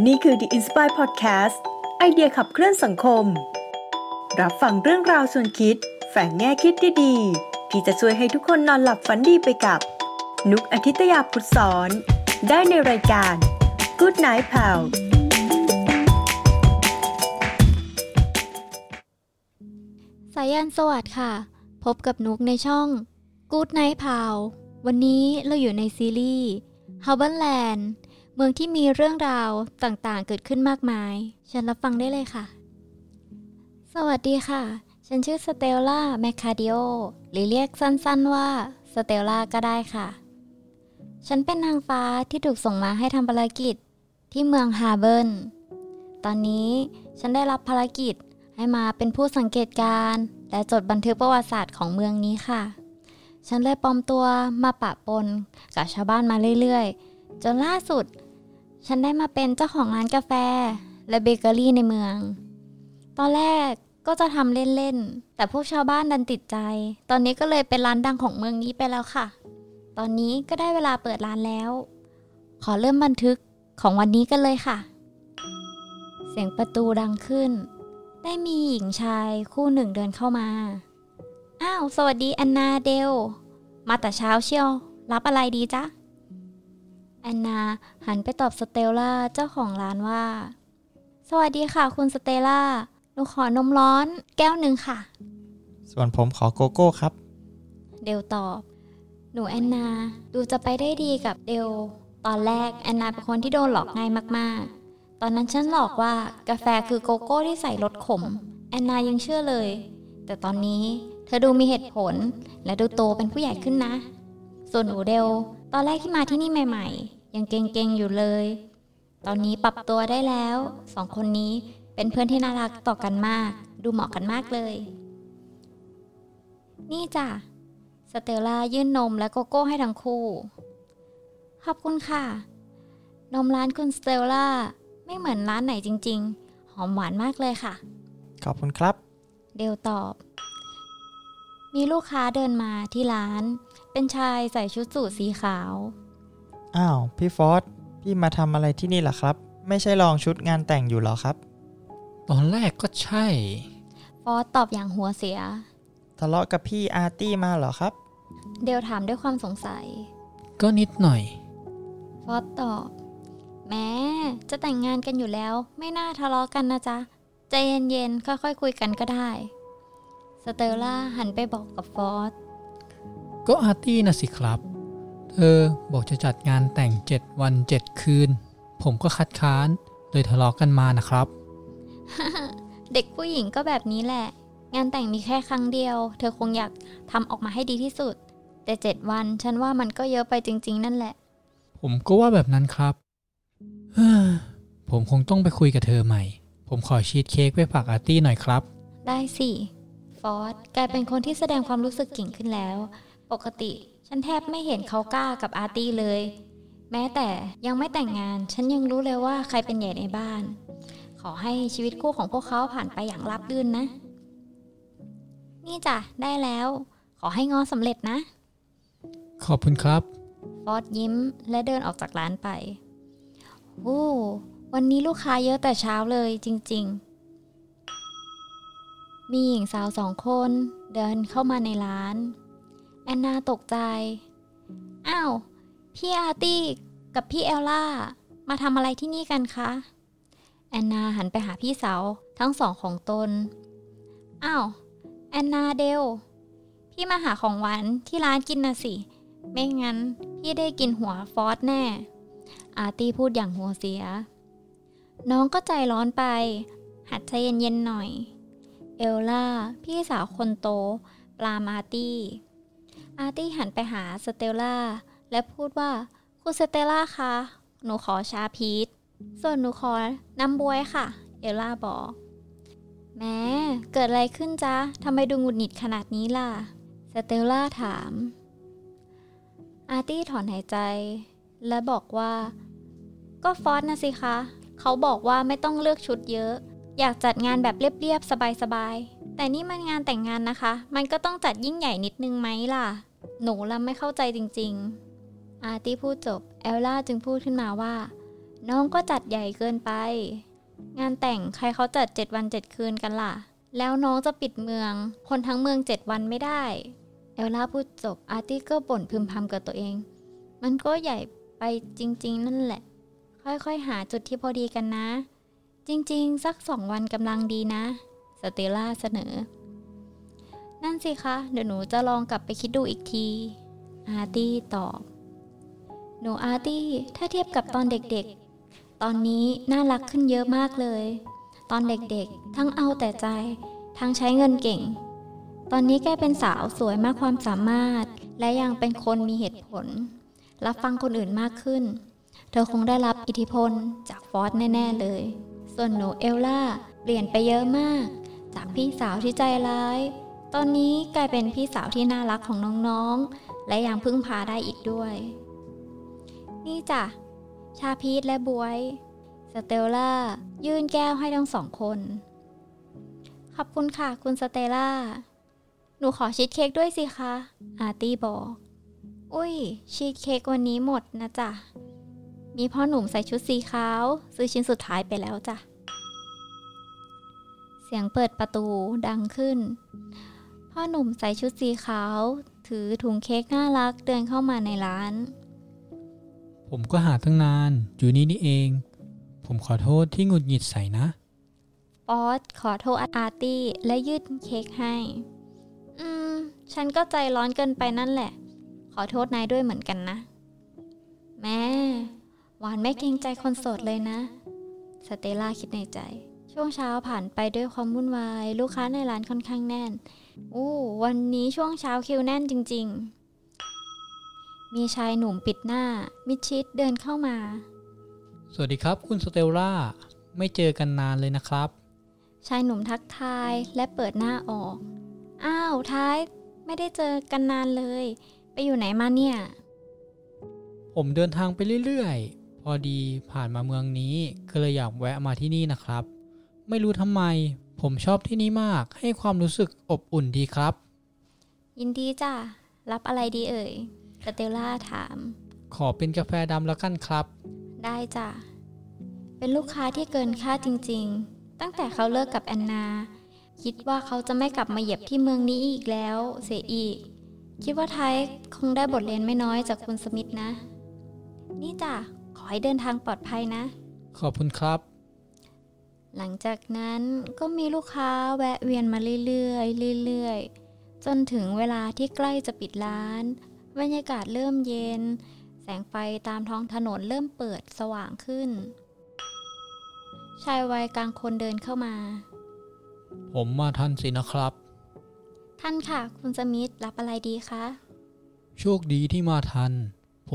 นี่คือ The Inspire Podcast ไอเดียขับเคลื่อนสังคม รับฟังเรื่องราวส่วนคิด แฝงแง่คิดดีๆ ที่จะช่วยให้ทุกคนนอนหลับฝันดีไปกับ นุกอาทิตยาพุทธสอน ได้ในรายการ Good Night Pal สายันสวัสดิ์ค่ะ พบกับนุกในช่อง Good Night Pal วันนี้เราอยู่ในซีรีส์ h a r b o r l a n d เมืองที่มีเรื่องราวต่างๆ เกิดขึ้นมากมาย ฉันรับฟังได้เลยค่ะ สวัสดีค่ะ ฉันชื่อสเตลล่าแมคคาดิโอหรือเรียกสั้นๆว่าสเตลล่าก็ได้ค่ะ ฉันเป็นนางฟ้าที่ถูกส่งมาให้ทำภารกิจที่เมืองฮาร์เบอร์แลนด์ ตอนนี้ฉันได้รับภารกิจให้มาเป็นผู้สังเกตการณ์และจดบันทึกประวัติศาสตร์ของเมืองนี้ค่ะ ฉันเลยปลอมตัวมาปะปนกับชาวบ้านมาเรื่อยๆ จนล่าสุด ฉันได้มาเป็นเจ้าของร้านกาแฟ และเบเกอรี่ในเมือง ตอนแรกก็จะทำเล่นๆ แต่พวกชาวบ้านดันติดใจ ตอนนี้ก็เลยเป็นร้านดังของเมืองนี้ไปแล้วค่ะ ตอนนี้ก็ได้เวลาเปิดร้านแล้ว ขอเริ่มบันทึกของวันนี้กันเลยค่ะ เสียงประตูดังขึ้น ได้มีหญิงชายคู่หนึ่งเดินเข้ามา อ้าว สวัสดีแอนนาเดล มาแต่เช้าเชียว รับอะไรดีจ๊ะ แอนนาหันไปตอบสเตลล่าเจ้าของร้านว่า สวัสดีค่ะ คุณสเตลล่าหนูขอนมร้อนแก้วหนึ่งค่ะ ส่วนผมขอโกโก้ครับ เดลตอบ หนูแอนนาดูจะไปได้ดีกับเดล ตอนแรกแอนนาเป็นคนที่โดนหลอกง่ายมาก ๆ ตอนนั้นฉันหลอกว่ากาแฟคือโกโก้ที่ใส่รสขม แอนนายังเชื่อเลย แต่ตอนนี้เธอดูมีเหตุผลและดูโตเป็นผู้ใหญ่ขึ้นนะ ส่วนหนูเดลตอนแรกที่มาที่นี่ใหม่ ๆ ยังเก่งๆอยู่เลย ตอนนี้ปรับตัวได้แล้วสองคนนี้เป็นเพื่อนที่น่ารักต่อกันมาก ดูเหมาะกันมากเลย นี่จ้ะสเตลล่ายื่นนมและโกโก้ให้ทั้งคู่ ขอบคุณค่ะ นมร้านคุณสเตลล่าไม่เหมือนร้านไหนจริง ๆ หอมหวานมากเลยค่ะ ขอบคุณครับ เดลตอบ มีลูกค้าเดินมาที่ร้าน เป็นชายใส่ชุดสูทสีขาว อ้าว พี่ฟอสพี่มาทำอะไรที่นี่ล่ะครับ ไม่ใช่ลองชุดงานแต่งอยู่หรอครับ ตอนแรกก็ใช่ ฟอสตอบอย่างหัวเสีย ทะเลาะกับพี่อาร์ตี้มาเหรอครับ เดลถามด้วยความสงสัย ก็นิดหน่อย ฟอสตอบแม้จะแต่งงานกันอยู่แล้ว ไม่น่าทะเลาะกันนะจ๊ะใจเย็นๆค่อยๆคุยกันก็ได้ สเตลล่าหันไปบอกกับฟอสก็อาร์ตี้นะสิครับ เธอบอกจะจัดงานแต่ง7วัน7คืน ผมก็คัดค้านเลยทะเลาะกันมานะครับ เด็กผู้หญิงก็แบบนี้แหละ งานแต่งมีแค่ครั้งเดียว เธอคงอยากทำออกมาให้ดีที่สุด แต่เจ็ดวันฉันว่ามันก็เยอะไปจริง ๆ นั่นแหละ ผมก็ว่าแบบนั้นครับเฮ้อผมคงต้องไปคุยกับเธอใหม่ ผมขอชีสเค้กไปฝากอาร์ตี้หน่อยครับ ได้สิ ฟอสกลายเป็นคนที่แสดงความรู้สึกเก่งขึ้นแล้ว ปกติฉันแทบไม่เห็นเขากล้ากับอาร์ตี้เลย แม้แต่ยังไม่แต่งงาน ฉันยังรู้เลยว่าใครเป็นใหญ่ในบ้าน ขอให้ชีวิตคู่ของพวกเขาผ่านไปอย่างราบรื่นนะ นี่จ้ะได้แล้ว ขอให้งอสำเร็จนะ ขอบคุณครับ ฟอสยิ้มและเดินออกจากร้านไปโอ้วันนี้ลูกค้าเยอะแต่เช้าเลยจริง ๆ มีหญิงสาวสองคนเดินเข้ามาในร้าน แอนนาตกใจ อ้าว พี่อาร์ตี้กับพี่เอลล่า มาทำอะไรที่นี่กันคะ แอนนาหันไปหาพี่สาวทั้งสองของตน อ้าว แอนนาเดล พี่มาหาของหวานที่ร้านกินนะสิ ไม่งั้น พี่ได้กินหัวฟอสแน่ อาร์ตี้พูดอย่างหัวเสีย น้องก็ใจร้อนไป หัดใจเย็นๆหน่อย เอลล่า พี่สาวคนโต ปรามอาร์ตี้อาร์ตี้หันไปหาสเตลล่า และพูดว่า คุณสเตลล่าคะ หนูขอชาพีชส่วนหนูขอน้ำบวยค่ะ เอลล่าบอก แม้เกิดอะไรขึ้นจ๊ะทำไมดูหงุดหงิดขนาดนี้ล่ะ สเตลล่าถาม อาร์ตี้ถอนหายใจ และบอกว่า ก็ฟอสนะสิคะ เขาบอกว่าไม่ต้องเลือกชุดเยอะ อยากจัดงานแบบเรียบๆสบายๆ แต่นี่มันงานแต่งงานนะคะ มันก็ต้องจัดยิ่งใหญ่นิดนึงไหมล่ะ หนูละไม่เข้าใจจริงๆ อาร์ตี้พูดจบ เอลล่าจึงพูดขึ้นมาว่า น้องก็จัดใหญ่เกินไป งานแต่งใครเขาจัด 7 วัน 7 คืนกันล่ะ แล้วน้องจะปิดเมือง คนทั้งเมือง 7 วันไม่ได้ เอลล่าพูดจบ อาร์ตี้ก็บ่นพึมพำกับตัวเอง มันก็ใหญ่ไปจริงๆ นั่นแหละ ค่อยๆ หาจุดที่พอดีกันนะ จริงๆ สักสองวันกำลังดีนะ สเตล่าเสนอ นั่นสิคะ เดี๋ยวหนูจะลองกลับไปคิดดูอีกที อาร์ตี้ตอบ หนูอาร์ตี้ ถ้าเทียบกับตอนเด็กๆ ตอนนี้น่ารักขึ้นเยอะมากเลย ตอนเด็กๆ ทั้งเอาแต่ใจ ทั้งใช้เงินเก่ง ตอนนี้แกเป็นสาวสวยมากความสามารถ และยังเป็นคนมีเหตุผล รับฟังคนอื่นมากขึ้น เธอคงได้รับอิทธิพลจากฟอสแน่ ๆ เลย ส่วนหนูเอลล่าเปลี่ยนไปเยอะมาก จากพี่สาวที่ใจร้าย ตอนนี้กลายเป็นพี่สาวที่น่ารักของน้องๆ และยังพึ่งพาได้อีกด้วย นี่จ้ะ ชาพีชและบ๊วย สเตลล่ายื่นแก้วให้ทั้งสองคน ขอบคุณค่ะคุณสเตลล่า หนูขอชีสเค้กด้วยสิคะ อาร์ตี้บอก อุ้ยชีสเค้กวันนี้หมดนะจ๊ะ มีพ่อหนุ่มใส่ชุดสีขาว ซื้อชิ้นสุดท้ายไปแล้วจ้ะ เสียงเปิดประตูดังขึ้น พ่อหนุ่มใส่ชุดสีขาว ถือถุงเค้กน่ารักเดินเข้ามาในร้าน ผมก็หาตั้งนาน อยู่นี่นี่เอง ผมขอโทษที่หงุดหงิดใส่นะฟอสขอโทษอาร์ตี้และยืดเค้กให้ อืม ฉันก็ใจร้อนเกินไปนั่นแหละ ขอโทษนายด้วยเหมือนกันนะ แม่หวานไม่เกรงใจคนโสดเลยนะ สเตลล่าคิดในใจ ช่วงเช้าผ่านไปด้วยความวุ่นวาย ลูกค้าในร้านค่อนข้างแน่น อู้ วันนี้ช่วงเช้าคิวแน่นจริง ๆ มีชายหนุ่มปิดหน้า มิดชิดเดินเข้ามา สวัสดีครับ คุณสเตลล่า ไม่เจอกันนานเลยนะครับ ชายหนุ่มทักทายและเปิดหน้าออก อ้าวท้ายไม่ได้เจอกันนานเลย ไปอยู่ไหนมาเนี่ยผมเดินทางไปเรื่อยๆ พอดีผ่านมาเมืองนี้ก็เลยอยากแวะมาที่นี่นะครับ ไม่รู้ทำไม ผมชอบที่นี่มากให้ความรู้สึกอบอุ่นดีครับ ยินดีจ้ะรับอะไรดีเอ่ยสเตลล่าถาม ขอเป็นกาแฟดำแล้วกันครับ ได้จ้ะ เป็นลูกค้าที่เกินคาดจริงๆ ตั้งแต่เขาเลิกกับแอนนา คิดว่าเขาจะไม่กลับมาเหยียบที่เมืองนี้อีกแล้ว เสียอีก คิดว่าไทยคงได้บทเรียนไม่น้อยจากคุณสมิธนะ นี่จ้ะขอ ให้เดินทางปลอดภัยนะ ขอบคุณครับ หลังจากนั้นก็มีลูกค้าแวะเวียนมาเรื่อยๆเรื่อยๆ จนถึงเวลาที่ใกล้จะปิดร้าน บรรยากาศเริ่มเย็น แสงไฟตามท้องถนนเริ่มเปิดสว่างขึ้น ชายวัยกลางคนเดินเข้ามา ผมมาทันสินะครับ ท่านค่ะ คุณสมิธรับอะไรดีคะ โชคดีที่มาทัน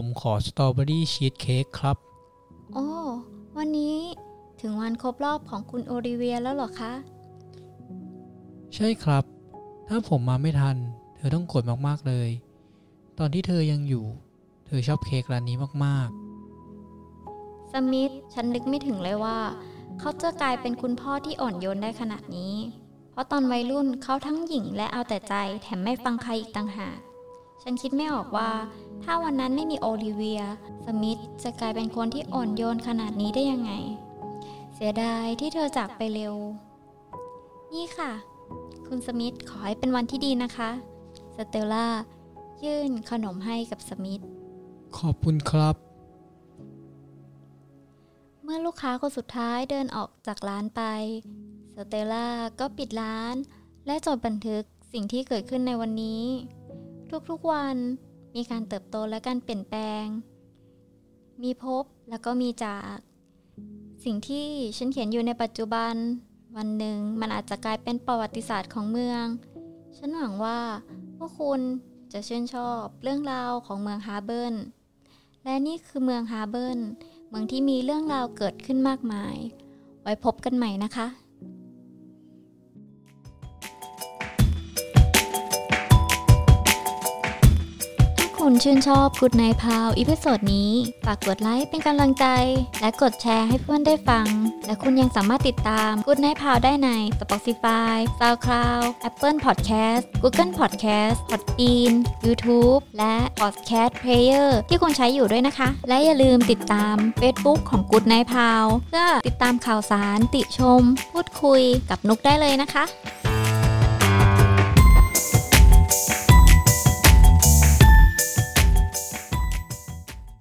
ผมขอสตรอเบอรี่ชีสเค้กครับ โอ้ วันนี้ถึงวันครบรอบของคุณโอริเวียแล้วเหรอคะ ใช่ครับ ถ้าผมมาไม่ทัน เธอต้องโกรธมากๆเลย ตอนที่เธอยังอยู่ เธอชอบเค้กร้านนี้มากสมิธฉันนึกไม่ถึงเลยว่า เขาจะกลายเป็นคุณพ่อที่อ่อนโยนได้ขนาดนี้ เพราะตอนวัยรุ่นเขาทั้งหญิงและเอาแต่ใจแถมไม่ฟังใครอีกต่างหาก ฉันคิดไม่ออกว่า ถ้าวันนั้นไม่มีโอลิเวีย สมิธจะกลายเป็นคนที่อ่อนโยนขนาดนี้ได้ยังไง เสียดายที่เธอจากไปเร็ว นี่ค่ะ คุณสมิธขอให้เป็นวันที่ดีนะคะ สเตลล่า ยื่นขนมให้กับสมิธๆขอบคุณครับ เมื่อลูกค้าคนสุดท้ายเดินออกจากร้านไป สเตลล่าก็ปิดร้าน และจดบันทึกสิ่งที่เกิดขึ้นในวันนี้ ทุกๆวันมีการเติบโตและการเปลี่ยนแปลง มีพบแล้วก็มีจาก สิ่งที่ฉันเขียนอยู่ในปัจจุบัน วันหนึ่งมันอาจจะกลายเป็นประวัติศาสตร์ของเมือง ฉันหวังว่าพวกคุณจะชื่นชอบเรื่องราวของเมืองฮาร์เบอร์แลนด์และนี่คือเมืองฮาร์เบอร์แลนด์เมืองที่มีเรื่องราวเกิดขึ้นมากมาย ไว้พบกันใหม่นะคะ ชื่นชอบ Good Night Pal episode นี้ ฝากกดไลค์เป็นกำลังใจ และกดแชร์ให้เพื่อนได้ฟัง และคุณยังสามารถติดตาม Good Night Pal ได้ใน Spotify, SoundCloud, Apple Podcast, Google Podcast, Podbean, YouTube และ Podcast Player ที่คุณใช้อยู่ด้วยนะคะ และอย่าลืมติดตาม Facebook ของ Good Night Pal เพื่อติดตามข่าวสารติชม พูดคุยกับนุกได้เลยนะคะ